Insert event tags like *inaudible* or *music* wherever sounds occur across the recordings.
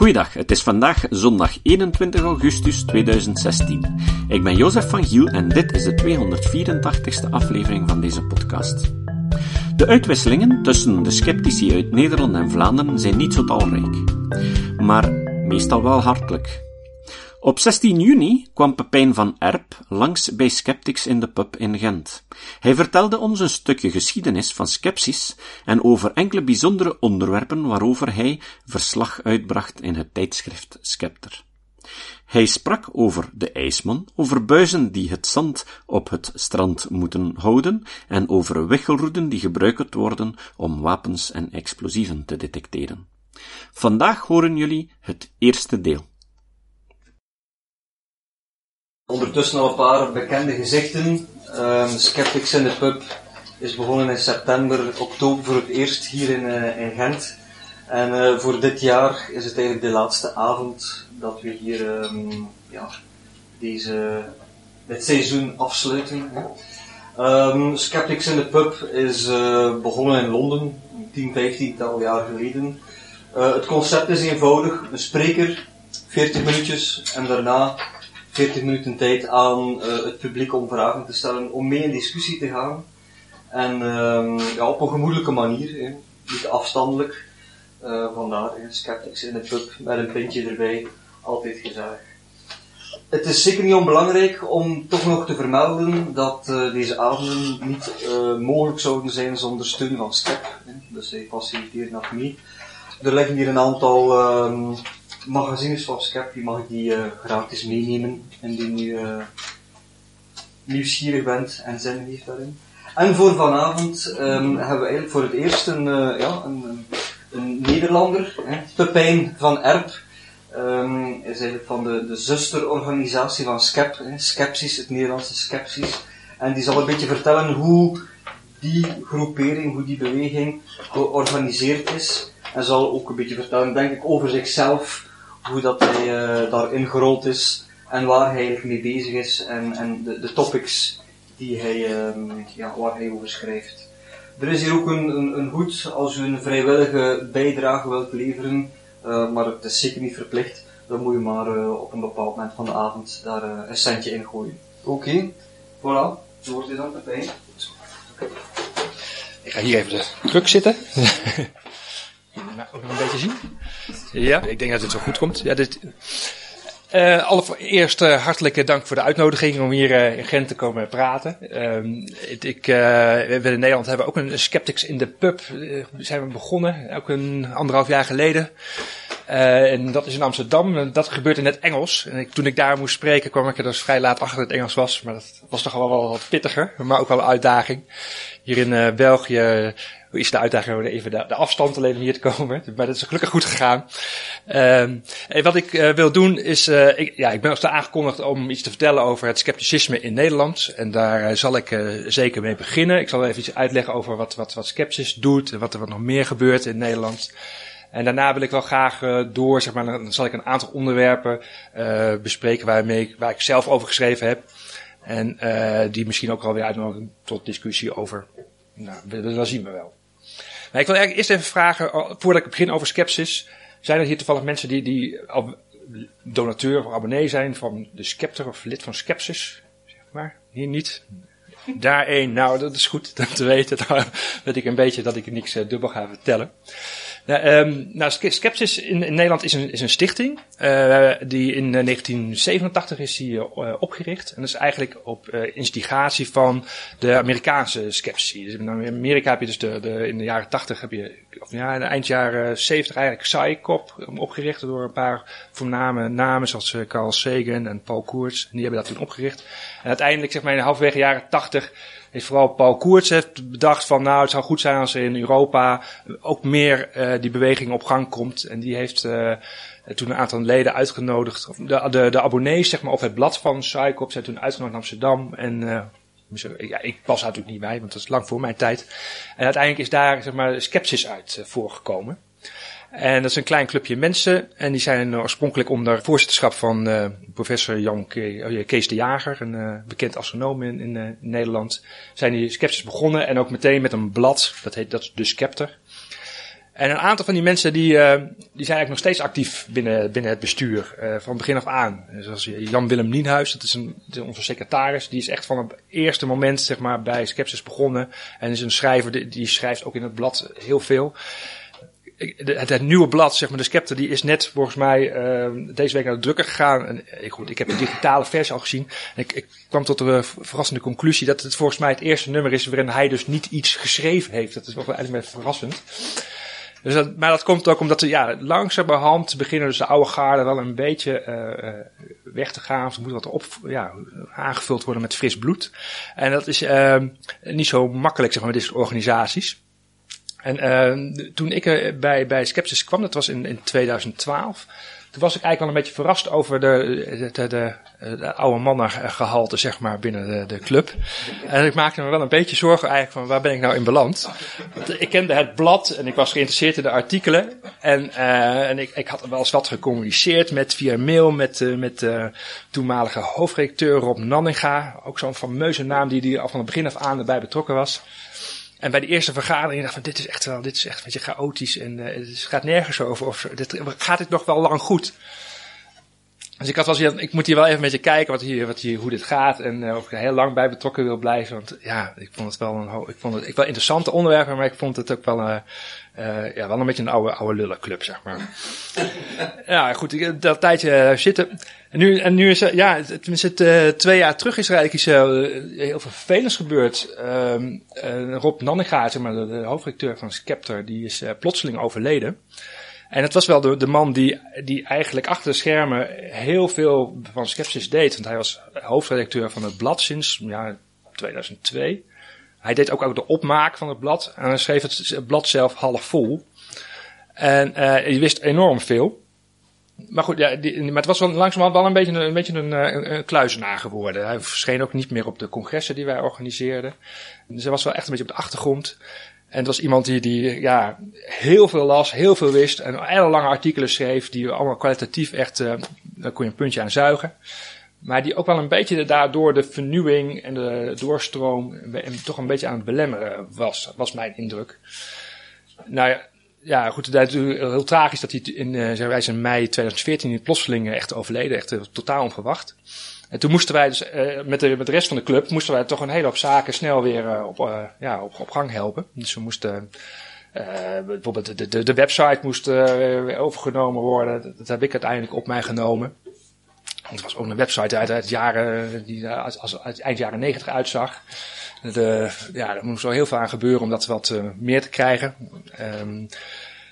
Goeiedag, het is vandaag zondag 21 augustus 2016. Ik ben Jozef van Giel en dit is de 284ste aflevering van deze podcast. De uitwisselingen tussen de sceptici uit Nederland en Vlaanderen zijn niet zo talrijk, maar meestal wel hartelijk. Op 16 juni kwam Pepijn van Erp langs bij Skeptics in de pub in Gent. Hij vertelde ons een stukje geschiedenis van skepsis en over enkele bijzondere onderwerpen waarover hij verslag uitbracht in het tijdschrift Skepter. Hij sprak over de ijsman, over buizen die het zand op het strand moeten houden en over wichelroeden die gebruikt worden om wapens en explosieven te detecteren. Vandaag horen jullie het eerste deel. Ondertussen al een paar bekende gezichten. Um, Skeptics in de Pub is begonnen in september, oktober voor het eerst hier in, uh, in Gent. En uh, voor dit jaar is het eigenlijk de laatste avond dat we hier um, ja, deze, dit seizoen afsluiten. Um, Skeptics in de Pub is uh, begonnen in Londen, 10, 15 tal jaar geleden. het concept is eenvoudig, een spreker, 40 minuutjes en daarna 40 minuten tijd aan uh, het publiek om vragen te stellen, om mee in discussie te gaan. En uh, ja, op een gemoedelijke manier, hè. niet afstandelijk. Uh, vandaar, sceptics in de pub met een pintje erbij, altijd gezellig. Het is zeker niet onbelangrijk om toch nog te vermelden dat uh, deze avonden niet mogelijk zouden zijn zonder steun van Skep. Dus hij faciliteert nog mee. Er liggen hier een aantal ehm, magazines van Skep, die mag ik die uh, gratis meenemen indien u uh, nieuwsgierig bent en zin heeft daarin. En voor vanavond um, hebben we eigenlijk voor het eerst een, uh, ja, een, een Nederlander, hè, Pepijn van Erp, um, is eigenlijk van de, de zusterorganisatie van Skep, hè, Skepsis, het Nederlandse Skepsis. En die zal een beetje vertellen hoe die groepering, hoe die beweging georganiseerd is. En zal ook een beetje vertellen, denk ik, over zichzelf, hoe dat hij uh, daarin gerold is en waar hij eigenlijk mee bezig is en, en de, de topics die hij, um, ja, waar hij over schrijft. Er is hier ook een, een, een goed als u een vrijwillige bijdrage wilt leveren, uh, maar het is zeker niet verplicht. Dan moet je maar uh, op een bepaald moment van de avond daar uh, een centje in gooien. Oké, okay. voilà. Zo wordt dit dan erbij. Ik ga hier even de druk zitten. ook nog een beetje zien. *laughs* Ja, ik denk dat het zo goed komt. Ja, dit, uh, allereerst uh, hartelijke dank voor de uitnodiging om hier in Gent te komen praten. Uh, ik, we in Nederland hebben ook een Skeptics in de Pub. zijn we begonnen, ook een anderhalf jaar geleden. en dat is in Amsterdam. En dat gebeurt in het Engels. En toen ik daar moest spreken kwam ik er dus vrij laat achter dat het Engels was. Maar dat was toch wel wat pittiger, maar ook wel een uitdaging. Hier in België is de uitdaging om even de, afstand alleen om hier te komen. *laughs* Maar dat is gelukkig goed gegaan. Um, en wat ik uh, wil doen is, uh, ik, ja, ik ben aangekondigd om iets te vertellen over het scepticisme in Nederland. En daar uh, zal ik zeker mee beginnen. Ik zal even iets uitleggen over wat, wat, wat doet en wat er wat nog meer gebeurt in Nederland. En daarna wil ik wel graag door, zeg maar, dan zal ik een aantal onderwerpen bespreken waarmee, waar ik zelf over geschreven heb. En die misschien ook alweer uitnodigen tot discussie over. Nou, dat zien we wel. Maar ik wil eerst even vragen, voordat ik begin over skepsis. Zijn er hier toevallig mensen die, die donateur of abonnee zijn van de Skepter of lid van Skepsis? Zeg maar, hier niet. Daar één. Nou, dat is goed om te weten. *laughs* Dan weet ik een beetje dat ik niks uh, dubbel ga vertellen. Nou, um, nou Skepsis in, Nederland is een, is een stichting. Uh, die in 1987 is die, uh, opgericht. En dat is eigenlijk op instigatie van de Amerikaanse skeptici. Dus in Amerika heb je dus de, de, in de jaren 80 heb je, of ja, in eind jaren 70 eigenlijk PsyCop opgericht door een paar voorname namen zoals Carl Sagan en Paul Koerts. Die hebben dat toen opgericht. En uiteindelijk, zeg maar in de halfwege jaren 80 heeft vooral Paul Koerts heeft bedacht van nou het zou goed zijn als er in Europa ook meer uh, die beweging op gang komt. En die heeft uh, toen een aantal leden uitgenodigd, de, de, de abonnees zeg maar op het blad van Psychop zijn toen uitgenodigd in Amsterdam. En uh, ja, ik pas daar natuurlijk niet bij, want dat is lang voor mijn tijd. En uiteindelijk is daar zeg maar skepsis uit voorgekomen. En dat is een klein clubje mensen. En die zijn oorspronkelijk onder voorzitterschap van uh, professor Jan oh Kees de Jager, een uh, bekend astronoom in, Nederland. Zijn die Skepsis begonnen en ook meteen met een blad, dat heet dat is de Skepter. En een aantal van die mensen die, die zijn eigenlijk nog steeds actief binnen, binnen het bestuur, van begin af aan. Zoals Jan-Willem Nienhuis, dat is, een, onze secretaris, die is echt van het eerste moment zeg maar, bij Skepsis begonnen. En is een schrijver, die schrijft ook in het blad heel veel. Het, het, nieuwe blad, zeg maar, de Scepter, die is net volgens mij uh, deze week naar de drukker gegaan. En ik, goed, ik heb de digitale versie al gezien. En ik, ik kwam tot de verrassende conclusie dat het volgens mij het eerste nummer is waarin hij dus niet iets geschreven heeft. Dat is wel eigenlijk verrassend. Dus dat, maar dat komt ook omdat ja, langzamerhand beginnen dus de oude garden wel een beetje uh, weg te gaan. Of er moet wat op, ja, aangevuld worden met fris bloed. En dat is uh, niet zo makkelijk, zeg maar, met deze organisaties. En uh, toen ik bij, bij Skepsis kwam, dat was in, in 2012, toen was ik eigenlijk wel een beetje verrast over de, de, de, de oude mannengehalte, zeg maar, binnen de, de, club. En ik maakte me wel een beetje zorgen eigenlijk van waar ben ik nou in beland. Ik kende het blad en ik was geïnteresseerd in de artikelen. En, uh, en ik, ik had wel eens wat gecommuniceerd met, via mail met, uh, met de toenmalige hoofdredacteur Rob Nanninga. Ook zo'n fameuze naam die, die al van het begin af aan erbij betrokken was. En bij de eerste vergadering dacht ik van dit is echt wel, dit is echt een beetje chaotisch en uh, het gaat nergens over. Of dit, gaat dit nog wel lang goed? Dus ik had wel zoiets, ik moet hier wel even met je kijken wat hier, wat hier, hoe dit gaat en uh, of ik er heel lang bij betrokken wil blijven. Want ja, ik vond het wel een, ik vond het, ik wel interessante onderwerpen, maar ik vond het ook wel een, uh, ja, wel een beetje een oude, oude lullenclub, zeg maar. *laughs* ja, goed, ik dat tijdje zitten. En nu, en nu is ja, het, het, twee jaar terug is er eigenlijk iets, heel vervelends gebeurd. Uh, Rob Nanninga, zeg maar, de, de van Scepter, die is plotseling overleden. En het was wel de, de man die, die eigenlijk achter de schermen heel veel van Skepsis deed. Want hij was hoofdredacteur van het blad sinds ja, 2002. Hij deed ook, ook de opmaak van het blad. En hij schreef het, blad zelf half vol. En uh, hij wist enorm veel. Maar goed, ja, maar het was wel langzamerhand wel een beetje, een, beetje een, een, een, kluizenaar geworden. Hij verscheen ook niet meer op de congressen die wij organiseerden. Dus hij was wel echt een beetje op de achtergrond. En het was iemand die, die ja, heel veel las, heel veel wist en hele lange artikelen schreef, die allemaal kwalitatief echt, uh, daar kon je een puntje aan zuigen. Maar die ook wel een beetje daardoor de vernieuwing en de doorstroom en toch een beetje aan het belemmeren was, was mijn indruk. Nou ja, ja goed, het is heel tragisch dat hij in, uh, zijn mei 2014 in plotseling echt overleden, echt uh, totaal onverwacht. En toen moesten wij dus uh, met, de, met de rest van de club, moesten wij toch een hele hoop zaken snel weer uh, op, uh, ja, op, op gang helpen. Dus we moesten, bijvoorbeeld de, de, de website moest weer overgenomen worden. Dat, dat, heb ik uiteindelijk op mij genomen. Want het was ook een website uit, uit jaren, die als, als uit eind jaren negentig uitzag. De, ja, er moest wel heel veel aan gebeuren om dat wat meer te krijgen. Um,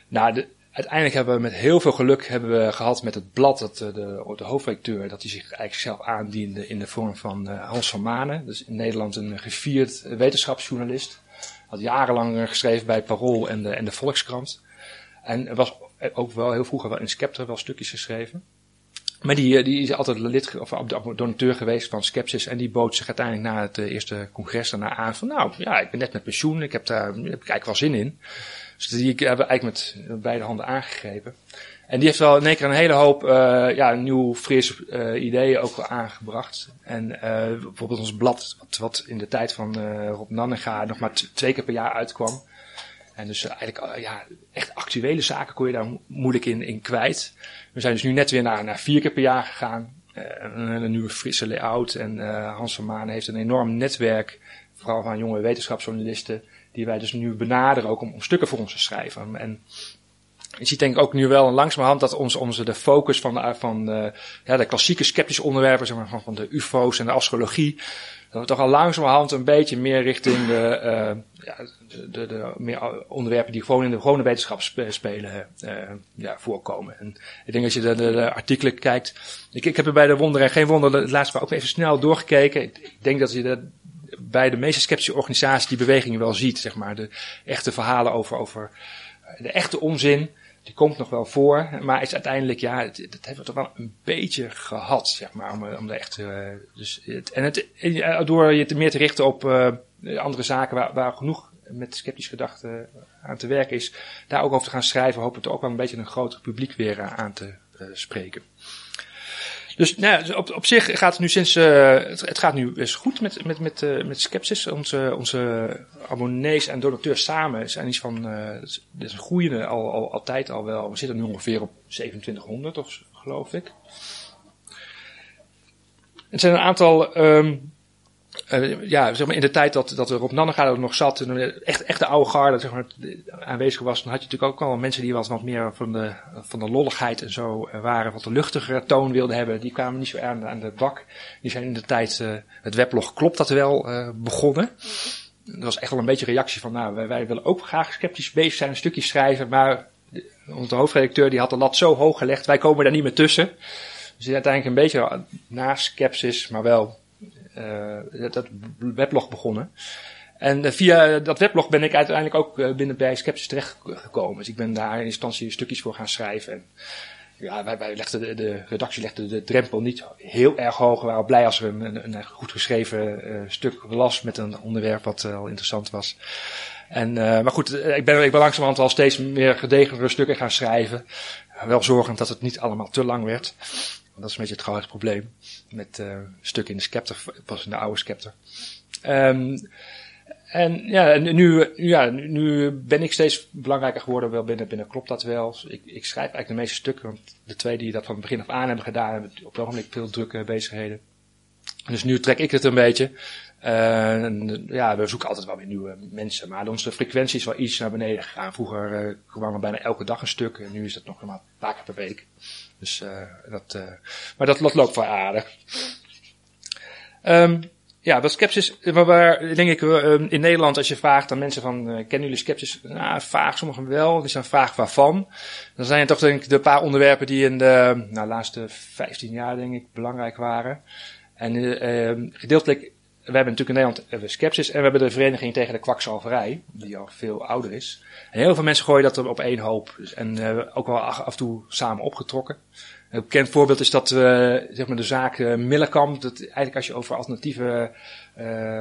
nou, de, uiteindelijk hebben we met heel veel geluk hebben we gehad met het blad, dat, de, de hoofdredacteur, dat hij zich eigenlijk zelf aandiende in de vorm van uh, Hans van Manen. Dus in Nederland een gevierd wetenschapsjournalist. Had jarenlang geschreven bij Parool en de, en de Volkskrant. En was ook wel heel vroeger wel in Scepter wel stukjes geschreven. Maar die, die is altijd lid of donateur geweest van Skepsis. En die bood zich uiteindelijk na het eerste congres daarna aan van nou ja, ik ben net met pensioen, ik heb daar heb ik eigenlijk wel zin in. Dus die hebben we eigenlijk met beide handen aangegrepen. En die heeft wel in één keer een hele hoop uh, ja, nieuw, fris uh, ideeën ook wel aangebracht. En uh, bijvoorbeeld ons blad, wat, wat in de tijd van Rob Nannega nog maar twee keer per jaar uitkwam. En dus eigenlijk ja, echt actuele zaken kon je daar moeilijk in, in kwijt. We zijn dus nu net weer naar, naar vier keer per jaar gegaan. Een, een, nieuwe frisse layout. En Hans van Maan heeft een enorm netwerk, vooral van jonge wetenschapsjournalisten die wij dus nu benaderen ook om, stukken voor ons te schrijven. En je ziet denk ik ook nu wel langzamerhand dat ons, onze de focus van, de, van de, ja, de klassieke sceptische onderwerpen, zeg maar, van, van de ufo's en de astrologie, dat we toch al langzamerhand een beetje meer richting de, uh, ja, de, de, meer onderwerpen die gewoon in de gewone wetenschap spelen, uh, ja, voorkomen. En ik denk als je de, artikelen kijkt, ik, ik heb er bij de wonder en geen wonder, het laatste ook even snel doorgekeken. Ik, denk dat je bij de meeste sceptische organisaties die bewegingen wel ziet, zeg maar. De echte verhalen over, over de echte onzin, die komt nog wel voor, maar is uiteindelijk, ja, dat hebben we toch wel een beetje gehad, zeg maar, om, om de echte, uh, dus, het, en het, door je te meer te richten op andere zaken waar, waar genoeg met sceptisch gedachten aan te werken is, daar ook over te gaan schrijven, hoop ik er ook wel een beetje een groter publiek weer aan te spreken. Dus, nou dus op, op zich gaat het nu sinds, uh, het, gaat nu best goed met, met, met, uh, met Skepsis. Onze, onze abonnees en donateurs samen zijn iets van, uh, dat is een groeiende al, al, altijd al wel. We zitten nu ongeveer op 2700 of geloof ik. Het zijn een aantal, um, uh, ja, zeg maar in de tijd dat, dat Rob Nannega er nog zat, echt, echt de oude garde zeg maar, aanwezig was, dan had je natuurlijk ook al mensen die wat, wat meer van de, van de lolligheid en zo waren, wat de luchtigere toon wilden hebben. Die kwamen niet zo aan, aan de bak. Die zijn in de tijd, uh, het weblog Klopt dat wel, begonnen. Dat was echt wel een beetje een reactie van, nou, wij, willen ook graag sceptisch bezig zijn, een stukje schrijven, maar onze hoofdredacteur die had de lat zo hoog gelegd, wij komen daar niet meer tussen. Dus uiteindelijk een beetje na skepsis, maar wel dat weblog begonnen. En via dat weblog ben ik uiteindelijk ook binnen bij Skepsis terechtgekomen. Dus ik ben daar in instantie stukjes voor gaan schrijven. En ja, wij, legden de, de, redactie legde de drempel niet heel erg hoog. We waren blij als we een, een, goed geschreven stuk las met een onderwerp wat al interessant was. En, maar goed, ik ben, ik ben langzamerhand al steeds meer gedegenere stukken gaan schrijven. Wel zorgend dat het niet allemaal te lang werd. Dat is een beetje het grootste probleem. Met uh, stukken in de Scepter, was in de oude Scepter. Um, en ja, nu, ja, nu ben ik steeds belangrijker geworden. Wel binnen, binnen klopt dat wel. Ik, ik schrijf eigenlijk de meeste stukken. Want de twee die dat van het begin af aan hebben gedaan, hebben op het ogenblik veel drukke bezigheden. Dus nu trek ik het een beetje. En, ja, we zoeken altijd wel weer nieuwe mensen. Maar onze frequentie is wel iets naar beneden gegaan. Vroeger uh, kwam er bijna elke dag een stuk. En nu is het nog maar een paar keer per week. Dus uh, dat, uh, maar dat, loopt wel aardig. Um, ja, dat skepsis, waar, denk ik uh, in Nederland als je vraagt aan mensen van, kennen jullie skepsis? Nou, vaag, sommigen wel. Die zijn vraag waarvan. Dan zijn het toch denk ik de paar onderwerpen die in de nou, laatste 15 jaar denk ik belangrijk waren. En uh, gedeeltelijk we hebben natuurlijk in Nederland hebben Skepsis en we hebben de Vereniging tegen de Kwakzalverij, die al veel ouder is. Heel veel mensen gooien dat op één hoop. En uh, ook wel af en toe samen opgetrokken. Een bekend voorbeeld is dat we, zeg maar, de zaak uh, Millekamp, dat eigenlijk als je over alternatieve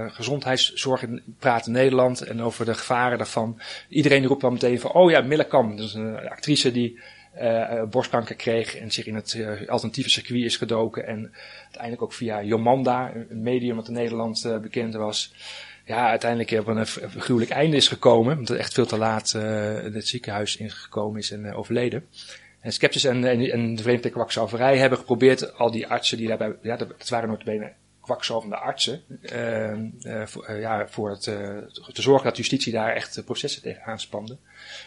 gezondheidszorg praat in Nederland en over de gevaren daarvan, iedereen roept dan meteen van, oh ja, Millekamp, dat is een actrice die uh, borstkanker kreeg en zich in het uh, alternatieve circuit is gedoken. En uiteindelijk ook via Jomanda, een medium wat in Nederland bekend was, ja, uiteindelijk op een, een gruwelijk einde is gekomen. Omdat het echt veel te laat het ziekenhuis ingekomen is en overleden. En Skepsis en, en, en de Verenigde Kwakzalverij hebben geprobeerd al die artsen die daarbij, ja, dat waren nooit benen kwakzalvende artsen, uh, voor, uh, ja, voor het, uh, te zorgen dat justitie daar echt processen tegen aanspande.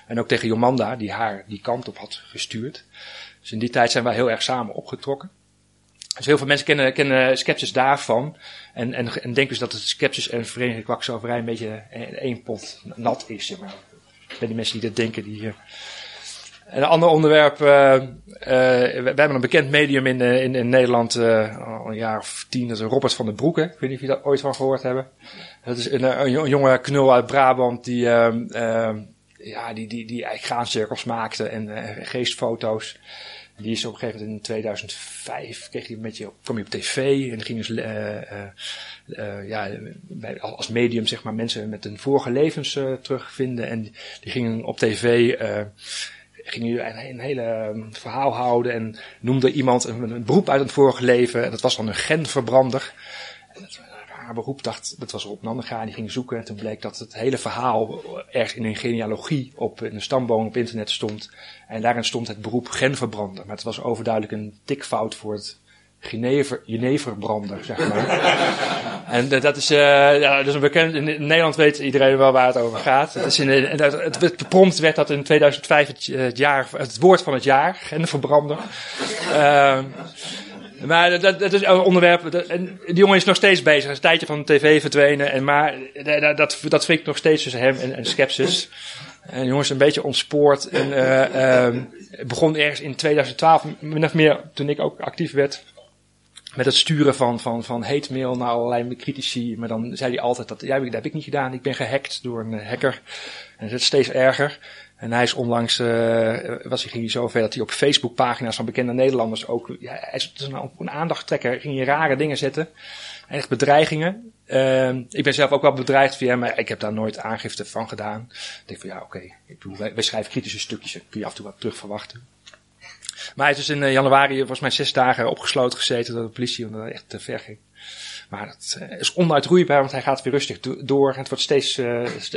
En ook tegen Jomanda, die haar die kant op had gestuurd. Dus in die tijd zijn wij heel erg samen opgetrokken. Dus heel veel mensen kennen, kennen skepsis daarvan. En, en, en denken dus dat het skepsis en Verenigde Kwakzalverij een beetje één pot nat is. Maar. Bij die mensen die dat denken, die een ander onderwerp, uh, we hebben een bekend medium in, uh, in, in Nederland al een jaar of tien, dat is Robert van den Broeke. Ik weet niet of jullie daar ooit van gehoord hebben. Dat is een, een, jonge knul uit Brabant die, ja, die, die, die eigenlijk graancirkels maakte en geestfoto's. Die is op een gegeven moment in 2005, kreeg hij een beetje, kwam hij op tv en ging dus, ja, als medium zeg maar mensen met hun vorige levens terugvinden. En die gingen op tv ging nu een, een hele ehm, verhaal houden en noemde iemand een, beroep uit het vorige leven. En dat was dan een genverbrander. En dat, haar beroep dacht, dat was Rob Nandega, die ging zoeken. En toen bleek dat het hele verhaal ergens in een genealogie op in een stamboom op internet stond. En daarin stond het beroep genverbrander. Maar het was overduidelijk een tikfout voor het Genever, Jeneverbrander, zeg maar. *laughs* en dat is, uh, ja, dat is een bekend, in Nederland weet iedereen wel waar het over gaat. Het, is in, het, prompt werd dat in 2005 het, het, jaar, het woord van het jaar, Geneverbrander. Uh, maar dat, is een onderwerp, en die jongen is nog steeds bezig. Hij is een tijdje van de tv verdwenen, en maar dat, dat, dat ik nog steeds tussen hem en, en Skepsis. En jongens een beetje ontspoord. En uh, begon ergens in 2012, min of meer toen ik ook actief werd met het sturen van, van, van hate mail naar allerlei critici. Maar dan zei hij altijd dat, ja, dat heb ik niet gedaan. Ik ben gehackt door een hacker. En dat is steeds erger. En hij is onlangs, uh, was hij ging zo ver dat hij op Facebook pagina's van bekende Nederlanders ook, ja, hij is een, een aandachttrekker, ging je rare dingen zetten. Echt bedreigingen. Uh, ik ben zelf ook wel bedreigd via maar ik heb daar nooit aangifte van gedaan. Ik denk van ja, oké, okay. wij, wij schrijven kritische stukjes, kun je af en toe wat terug verwachten. Maar hij is dus in januari volgens mij zes dagen opgesloten gezeten door de politie, omdat het echt te ver ging. Maar het eh, is onuitroeibaar, want hij gaat weer rustig door. Het wordt steeds,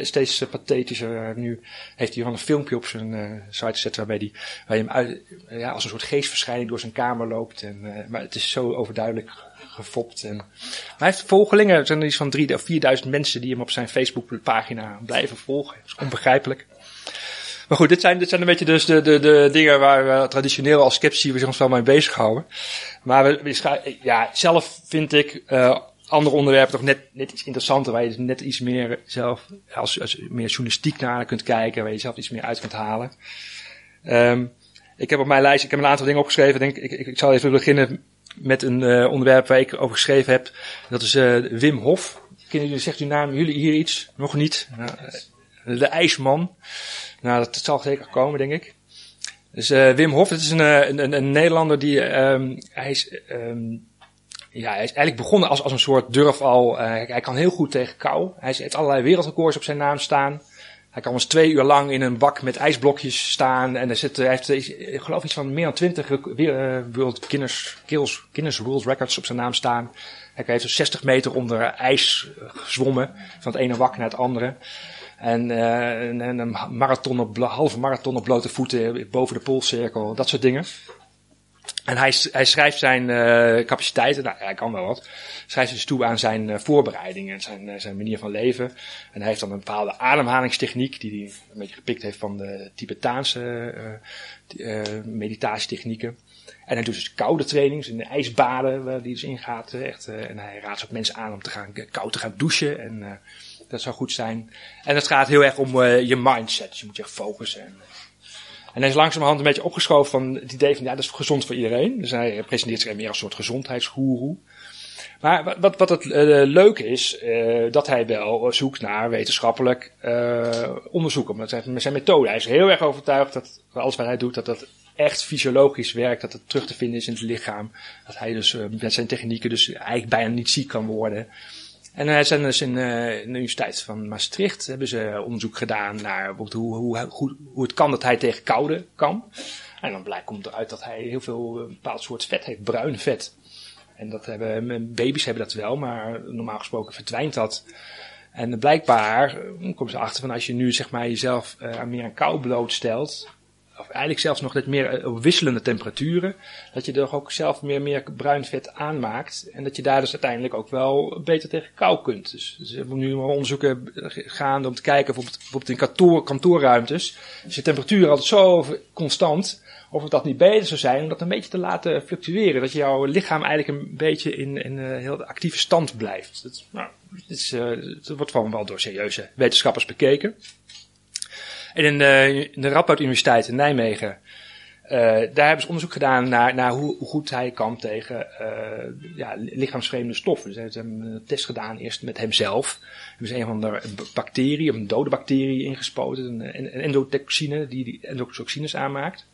steeds pathetischer. nu heeft hij van een filmpje op zijn site gezet waarbij hij, waar je hem ja, als een soort geestverschijning door zijn kamer loopt. En, maar het is zo overduidelijk gefopt. En, hij heeft volgelingen, er zijn iets van 3.000 of 4.000 mensen die hem op zijn Facebookpagina blijven volgen. Dat is onbegrijpelijk. Maar goed, dit zijn, dit zijn een beetje dus de, de, de dingen waar we traditioneel als sceptici ons wel mee bezighouden. Maar we, we, ja, zelf vind ik uh, andere onderwerpen toch net, net iets interessanter, waar je dus net iets meer zelf, als, als meer journalistiek naar kunt kijken, waar je zelf iets meer uit kunt halen. Um, ik heb op mijn lijst, ik heb een aantal dingen opgeschreven. Denk, ik, ik, ik zal even beginnen met een uh, onderwerp waar ik over geschreven heb. Dat is uh, Wim Hof. Kennen jullie, zegt uw naam jullie hier iets? Nog niet? De IJsman. Nou, dat, zal zeker komen, denk ik. Dus uh, Wim Hof, het is een, een, een, Nederlander die, um, hij is, um, ja, hij is eigenlijk begonnen als, als een soort durfal. Uh, hij kan heel goed tegen kou. Hij heeft allerlei wereldrecords op zijn naam staan. Hij kan eens twee uur lang in een bak met ijsblokjes staan. En er zit, hij heeft, ik geloof iets van meer dan twintig World Guinness, Guinness World Records op zijn naam staan. Hij heeft dus 60 meter onder ijs gezwommen. Van het ene wak naar het andere. En, uh, en, een marathon op, halve marathon op blote voeten boven de poolcirkel, dat soort dingen. En hij, hij schrijft zijn uh, capaciteiten, nou hij kan wel wat, schrijft dus toe aan zijn voorbereidingen, zijn, zijn manier van leven. En hij heeft dan een bepaalde ademhalingstechniek, die hij een beetje gepikt heeft van de Tibetaanse meditatietechnieken. En hij doet dus koude trainings in de ijsbaden, waar hij dus ingaat. Echt, en hij raadt ook mensen aan om te gaan, koud te gaan douchen. En dat zou goed zijn. En het gaat heel erg om uh, je mindset. Dus je moet je focussen. En, en hij is langzamerhand een beetje opgeschoven van het idee van ja, dat is gezond voor iedereen. Dus hij presenteert zich meer als een soort gezondheidsgoeroe. Maar wat, wat het uh, leuke is, dat hij wel zoekt naar wetenschappelijk onderzoek. Omdat zijn, zijn methode. Hij is heel erg overtuigd dat alles wat hij doet, dat dat echt fysiologisch werkt. Dat het terug te vinden is in het lichaam. Dat hij dus met zijn technieken dus eigenlijk bijna niet ziek kan worden. En hij zijn dus in, uh, de Universiteit van Maastricht hebben ze onderzoek gedaan naar hoe, hoe, hoe, hoe het kan dat hij tegen koude kan. En dan blijkt komt eruit dat hij heel veel een bepaald soort vet heeft, bruin vet. En dat hebben, baby's hebben dat wel, maar normaal gesproken verdwijnt dat. En blijkbaar komen ze achter van als je nu zeg maar jezelf uh, meer aan kou blootstelt, of eigenlijk zelfs nog net meer eh, wisselende temperaturen, dat je er ook zelf meer, meer bruin vet aanmaakt. En dat je daar dus uiteindelijk ook wel beter tegen kou kunt. Dus, dus we hebben nu onderzoeken gaande om te kijken, bijvoorbeeld, bijvoorbeeld in kantoor, kantoorruimtes, is de temperatuur altijd zo constant, of het dat niet beter zou zijn om dat een beetje te laten fluctueren. Dat jouw lichaam eigenlijk een beetje in, een heel actieve stand blijft. Dat, nou, is, dat wordt gewoon wel door serieuze wetenschappers bekeken. En in de, de Radboud Universiteit in Nijmegen, uh, daar hebben ze onderzoek gedaan naar, naar hoe, goed hij kan tegen uh, ja, lichaamsvreemde stoffen. Dus ze hebben een test gedaan eerst met hemzelf. Hebben ze een van de bacterie, of een dode bacterie ingespoten, een, endotoxine die, die endotoxines aanmaakt.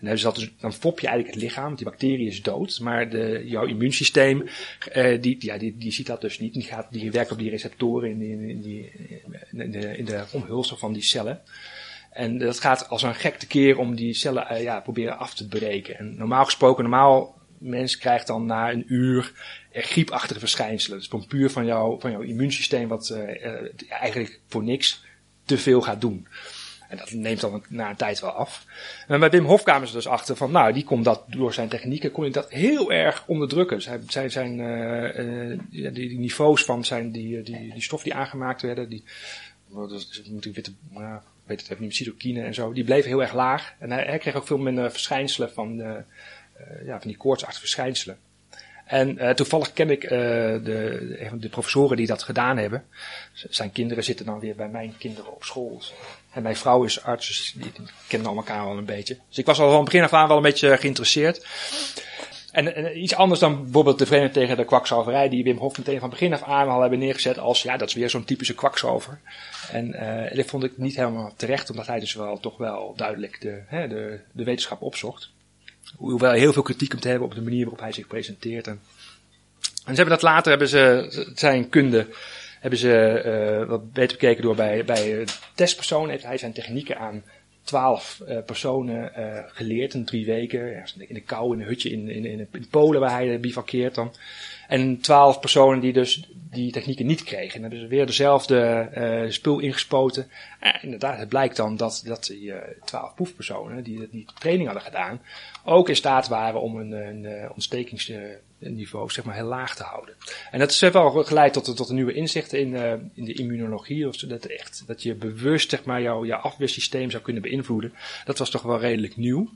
En dan, dat dus, dan fop je eigenlijk het lichaam, want die bacterie is dood, maar de, jouw immuunsysteem, uh, die, ja, die, die ziet dat dus niet. Die, gaat, die werkt op die receptoren in, in, die, in, de, in de omhulsel van die cellen. En dat gaat als een gek keer om die cellen uh, ja, proberen af te breken. En normaal gesproken, normaal mens krijgt dan na een uur griepachtige verschijnselen. Dus van puur van, jou, van jouw immuunsysteem wat uh, eigenlijk voor niks te veel gaat doen. En dat neemt dan na een tijd wel af. En bij Wim Hof kwamen ze dus achter van, nou, die kon dat door zijn technieken, kon hij dat heel erg onderdrukken. Zijn, zijn, zijn uh, die, niveaus van zijn, die, die, die stof die aangemaakt werden, die, dus moet ik witte, weet het even niet, cytokine en zo, die bleven heel erg laag. En hij, kreeg ook veel minder verschijnselen van, uh, ja, van die koortsachtige verschijnselen. En uh, toevallig ken ik uh, de, de professoren die dat gedaan hebben. zijn kinderen zitten dan weer bij mijn kinderen op school. En mijn vrouw is arts, dus die, kennen al elkaar wel een beetje. Dus ik was al van begin af aan wel een beetje geïnteresseerd. En, en, iets anders dan bijvoorbeeld de vreemde tegen de kwakzalverij, die Wim Hof meteen van begin af aan al hebben neergezet als, ja, dat is weer zo'n typische kwakzalver. En uh, dat vond ik niet helemaal terecht, omdat hij dus wel toch wel duidelijk de, hè, de, de wetenschap opzocht. Hoewel heel veel kritiek om te hebben op de manier waarop hij zich presenteert. En, ze hebben dat later, hebben ze zijn kunde, hebben ze uh, wat beter bekeken door bij, bij testpersonen heeft hij zijn technieken aan twaalf personen geleerd in drie weken. In de kou, in een hutje in, in, in, Polen waar hij bivakkeert dan. En twaalf personen die dus die technieken niet kregen. En hebben ze weer dezelfde uh, spul ingespoten. En inderdaad, het blijkt dan dat, dat die uh, twaalf proefpersonen die die training hadden gedaan, ook in staat waren om een, een, een ontstekingsniveau zeg maar, heel laag te houden. En dat heeft wel geleid tot, tot een nieuwe inzichten in, uh, in de immunologie. Of dat, echt, dat je bewust zeg maar, jouw, jouw afweersysteem zou kunnen beïnvloeden. Dat was toch wel redelijk nieuw.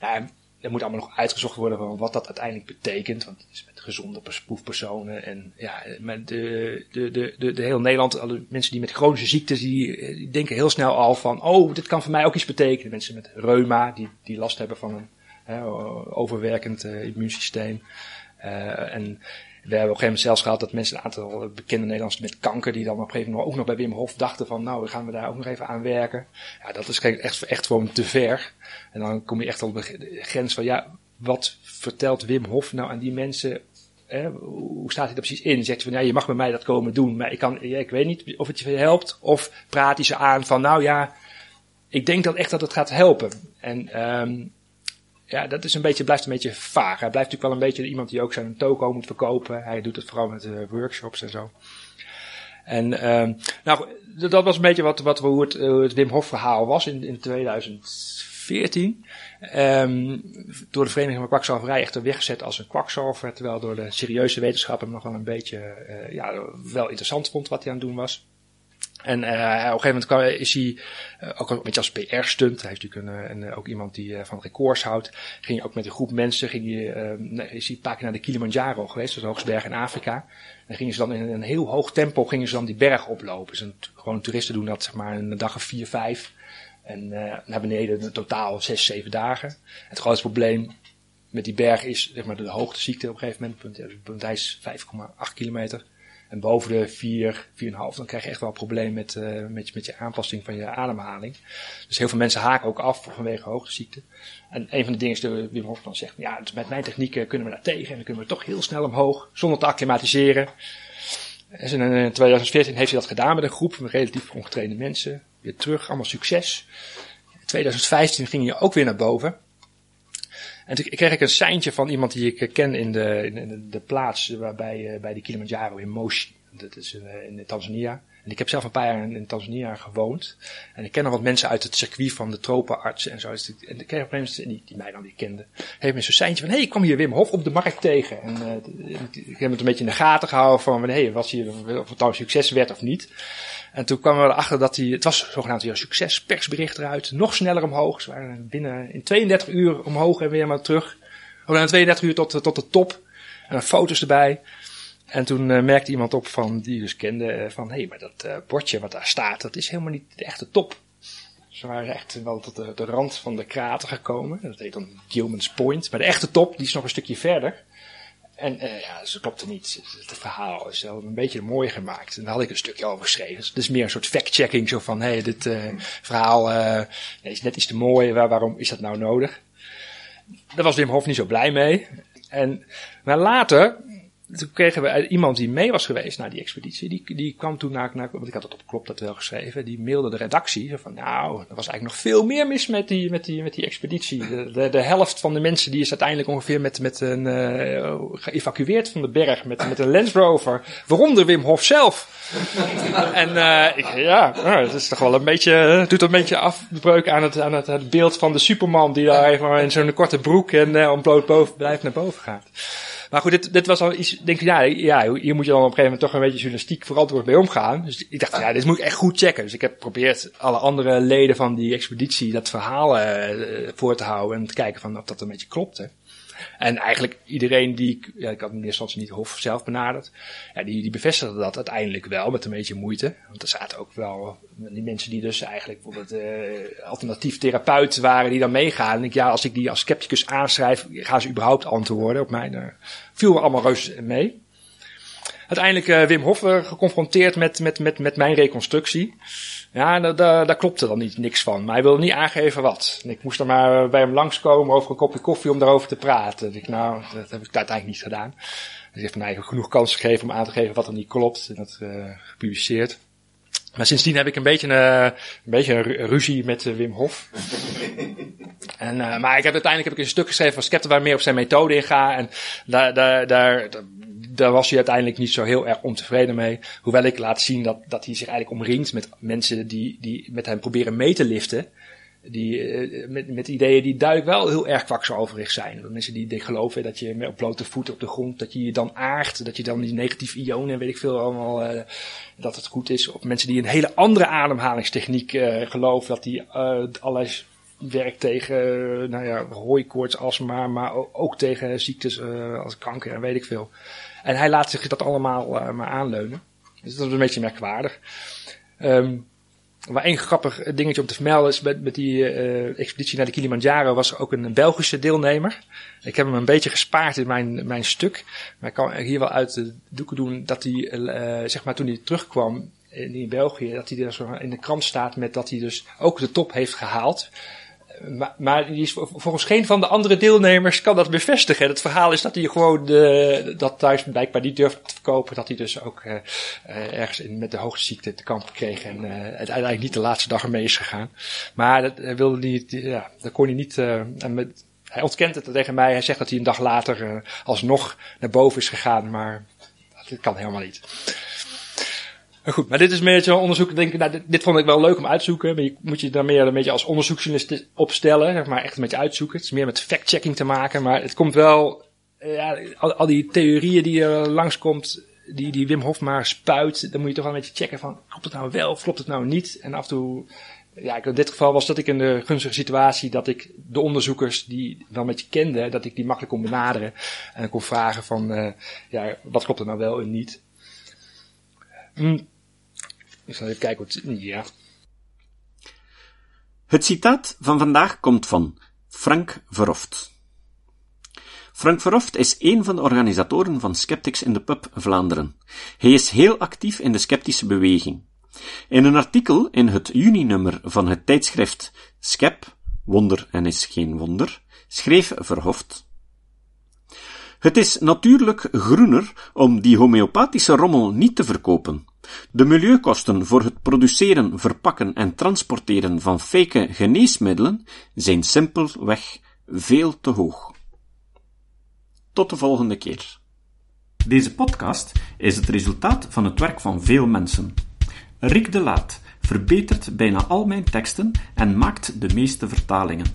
Nou, er moet allemaal nog uitgezocht worden van wat dat uiteindelijk betekent. Want het is met gezonde proefpersonen. En ja, met de, de, de, de, de heel Nederland, alle mensen die met chronische ziektes, die, die, denken heel snel al van, oh, dit kan voor mij ook iets betekenen. Mensen met reuma, die, die last hebben van een overwerkend uh, immuunsysteem. Uh, en we hebben op een gegeven moment zelfs gehad dat mensen, een aantal bekende Nederlanders met kanker, die dan op een gegeven moment ook nog bij Wim Hof dachten van, nou, gaan we daar ook nog even aan werken. Ja, dat is echt, echt gewoon te ver. En dan kom je echt op de grens van, ja, wat vertelt Wim Hof nou aan die mensen Hè, hoe staat hij er precies in? Zegt hij van, ja, je mag met mij dat komen doen, maar ik, kan, ik weet niet of het je helpt. Of praat hij ze aan van, nou ja, ik denk dat echt dat het gaat helpen. En um, ja, dat is een beetje, blijft een beetje vaag. Hij blijft natuurlijk wel een beetje iemand die ook zijn toko moet verkopen. Hij doet het vooral met uh, workshops en zo. En um, nou, dat was een beetje wat, wat hoe, het, het Wim Hof verhaal was in, in 2014. Um, door de Vereniging van Kwakzalverij echter weggezet als een kwakzalver. Terwijl door de serieuze wetenschappen nog wel een beetje uh, ja, wel interessant vond wat hij aan het doen was. En uh, op een gegeven moment is hij uh, ook een beetje als PR-stunt. Hij heeft natuurlijk een, een, ook iemand die uh, van records houdt. Ging ook met een groep mensen, ging hij, is hij een paar keer naar de Kilimanjaro geweest, dat is hoogste berg in Afrika. En gingen ze dan in een heel hoog tempo gingen ze dan die berg oplopen. Dus een, gewoon toeristen doen dat zeg maar een dag of vier, vijf. En naar beneden totaal 6, 7 dagen. Het grootste probleem met die berg is zeg maar, de hoogteziekte op een gegeven moment. Punt, hij is 5,8 kilometer. En boven de 4, 4,5 dan krijg je echt wel een probleem met, uh, met, met je aanpassing van je ademhaling. Dus heel veel mensen haken ook af vanwege hoogteziekte. En een van de dingen is de Wim Hof dan zegt, ja, dus met mijn technieken kunnen we daar tegen. En dan kunnen we toch heel snel omhoog, zonder te acclimatiseren. En in 2014 heeft hij dat gedaan met een groep van relatief ongetrainde mensen weer terug, allemaal succes. In 2015 ging hij ook weer naar boven. En toen kreeg ik een seintje van iemand die ik ken in de, in de plaats waarbij, uh, bij de Kilimanjaro in Moshi. Dat is in, uh, in Tanzania. En ik heb zelf een paar jaar in, Tanzania gewoond. En ik ken nog wat mensen uit het circuit van de tropenartsen en zo. Dus en ik kreeg op een gegeven moment, die, mij dan die kende, heeft me zo'n seintje van, hé, hey, ik kwam hier Wim Hof op de markt tegen. En uh, ik heb het een beetje in de gaten gehouden van, hé, was hier, of het nou succes werd of niet. En toen kwamen we erachter dat hij, het was zogenaamd weer een succes, persbericht eruit, nog sneller omhoog. Ze waren binnen in 32 uur omhoog en weer maar terug. Of in 32 uur tot, tot de top. En foto's erbij. En toen uh, merkte iemand op van, die dus kende, uh, van hé, hey, maar dat bordje wat daar staat, dat is helemaal niet de echte top. Ze waren echt wel tot de, de rand van de krater gekomen. Dat heet dan Gilman's Point. Maar de echte top, die is nog een stukje verder. En uh, ja, ze klopte niet. Het verhaal is wel een beetje mooi gemaakt. En daar had ik een stukje over geschreven. Dus het is meer een soort fact-checking. Zo van, hé, hey, dit uh, verhaal uh, is net iets te mooi. Waar, waarom is dat nou nodig? Daar was Wim Hof niet zo blij mee. En, maar later toen kregen we iemand die mee was geweest naar die expeditie. Die, die kwam toen naar, want ik had het op Klop dat wel geschreven. Die mailde de redactie. Van nou, er was eigenlijk nog veel meer mis met die, met die, met die expeditie. De, de, de helft van de mensen die is uiteindelijk ongeveer met, met een, uh, geëvacueerd van de berg. Met, met een Land Rover. Waaronder Wim Hof zelf. *laughs* en uh, ja, nou, het is toch wel een beetje, doet een beetje afbreuk aan het, aan het, het beeld van de Superman. Die daar even in zo'n korte broek en uh, ontbloot boven, blijft naar boven gaat. Maar goed, dit, dit was al iets, denk ik, ja, ja, hier moet je dan op een gegeven moment toch een beetje journalistiek verantwoord mee omgaan. Dus ik dacht, ja, dit moet ik echt goed checken. Dus ik heb geprobeerd alle andere leden van die expeditie dat verhaal uh, voor te houden en te kijken van of dat een beetje klopte. En eigenlijk iedereen die ik, ja, ik had in eerste instantie niet Hof zelf benaderd, ja, die, die bevestigde dat uiteindelijk wel met een beetje moeite. Want er zaten ook wel die mensen die dus eigenlijk bijvoorbeeld uh, alternatief therapeut waren die dan meegaan. En ik, ja, als ik die als scepticus aanschrijf, gaan ze überhaupt antwoorden op mij. Daar viel me allemaal reuze mee. Uiteindelijk uh, Wim Hof uh, geconfronteerd met, met, met, met mijn reconstructie. Ja, daar, daar, daar klopte dan niet, niks van. Maar hij wilde niet aangeven wat. Ik moest er maar bij hem langskomen over een kopje koffie om daarover te praten. Dus ik, nou, dat heb ik uiteindelijk niet gedaan. Dus heeft mij genoeg kans gegeven om aan te geven wat er niet klopt. En dat uh, gepubliceerd. Maar sindsdien heb ik een beetje, een, beetje ruzie met Wim Hof. *laughs* en, maar ik heb, uiteindelijk heb ik een stuk geschreven van Skepta waar meer op zijn methode inga. En daar, daar, daar, daar was hij uiteindelijk niet zo heel erg ontevreden mee. Hoewel ik laat zien dat, dat hij zich eigenlijk omringt met mensen die, die met hem proberen mee te liften. Die, uh, met, met ideeën die duidelijk wel heel erg kwakzalverig zijn. Mensen die, die geloven dat je op blote voeten op de grond, dat je je dan aardt, dat je dan die negatieve ionen, weet ik veel allemaal, uh, dat het goed is. Of mensen die een hele andere ademhalingstechniek uh, geloven, dat die allerlei werkt tegen, nou ja, hooikoorts, astma, maar ook tegen ziektes als kanker en weet ik veel. En hij laat zich dat allemaal maar aanleunen. Dus dat is een beetje merkwaardig. Um, maar één grappig dingetje om te vermelden is met, met die uh, expeditie naar de Kilimanjaro was er ook een Belgische deelnemer. Ik heb hem een beetje gespaard in mijn, mijn stuk. Maar ik kan hier wel uit de doeken doen dat hij, uh, zeg maar toen hij terugkwam in, België, dat hij er in de krant staat met dat hij dus ook de top heeft gehaald. Maar, maar die is volgens geen van de andere deelnemers kan dat bevestigen. Het verhaal is dat hij gewoon dat thuis blijkbaar niet durfde te verkopen. Dat hij dus ook uh, ergens in, met de hoogteziekte te kampen kreeg. En uh, uiteindelijk niet de laatste dag ermee is gegaan. Maar dat wilde hij, ja, dat kon hij niet. En hij ontkent het tegen mij. Hij zegt dat hij een dag later alsnog naar boven is gegaan. Maar dat kan helemaal niet. Maar goed, maar dit is meer zo'n onderzoek. Denk, nou, dit, vond ik wel leuk om uit te zoeken. Maar je moet je daar meer een beetje als onderzoeksjournalist opstellen. Zeg maar echt een beetje uitzoeken. Het is meer met fact-checking te maken. Maar het komt wel. Ja, al, die theorieën die er langskomt. Die, die Wim Hof maar spuit. Dan moet je toch wel een beetje checken van. Klopt het nou wel of klopt het nou niet? En af en toe. Ja, in dit geval was dat ik in de gunstige situatie dat ik de onderzoekers die wel met je kende, dat ik die makkelijk kon benaderen. En kon vragen van, uh, ja, wat klopt er nou wel en niet. Hm. Ik zal even kijken wat... Ja. Het citaat van vandaag komt van Frank Verhoft. Frank Verhoft is een van de organisatoren van Skeptics in de Pub Vlaanderen. Hij is heel actief in de sceptische beweging. In een artikel in het juni-nummer van het tijdschrift Skep, Wonder en is geen wonder, schreef Verhoft het is natuurlijk groener om die homeopathische rommel niet te verkopen. De milieukosten voor het produceren, verpakken en transporteren van fake geneesmiddelen zijn simpelweg veel te hoog. Tot de volgende keer. Deze podcast is het resultaat van het werk van veel mensen. Rick de Laat verbetert bijna al mijn teksten en maakt de meeste vertalingen.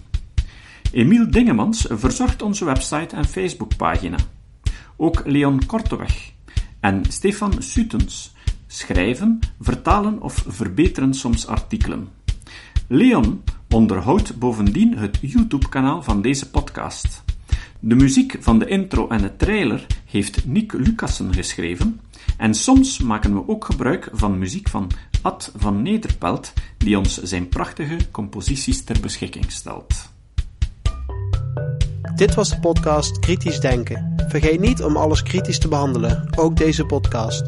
Emiel Dingemans verzorgt onze website en Facebookpagina. Ook Leon Korteweg en Stefan Sutens schrijven, vertalen of verbeteren soms artikelen. Leon onderhoudt bovendien het YouTube-kanaal van deze podcast. De muziek van de intro en de trailer heeft Nick Lucassen geschreven, en soms maken we ook gebruik van muziek van Ad van Nederpelt, die ons zijn prachtige composities ter beschikking stelt. Dit was de podcast Kritisch Denken. Vergeet niet om alles kritisch te behandelen, ook deze podcast.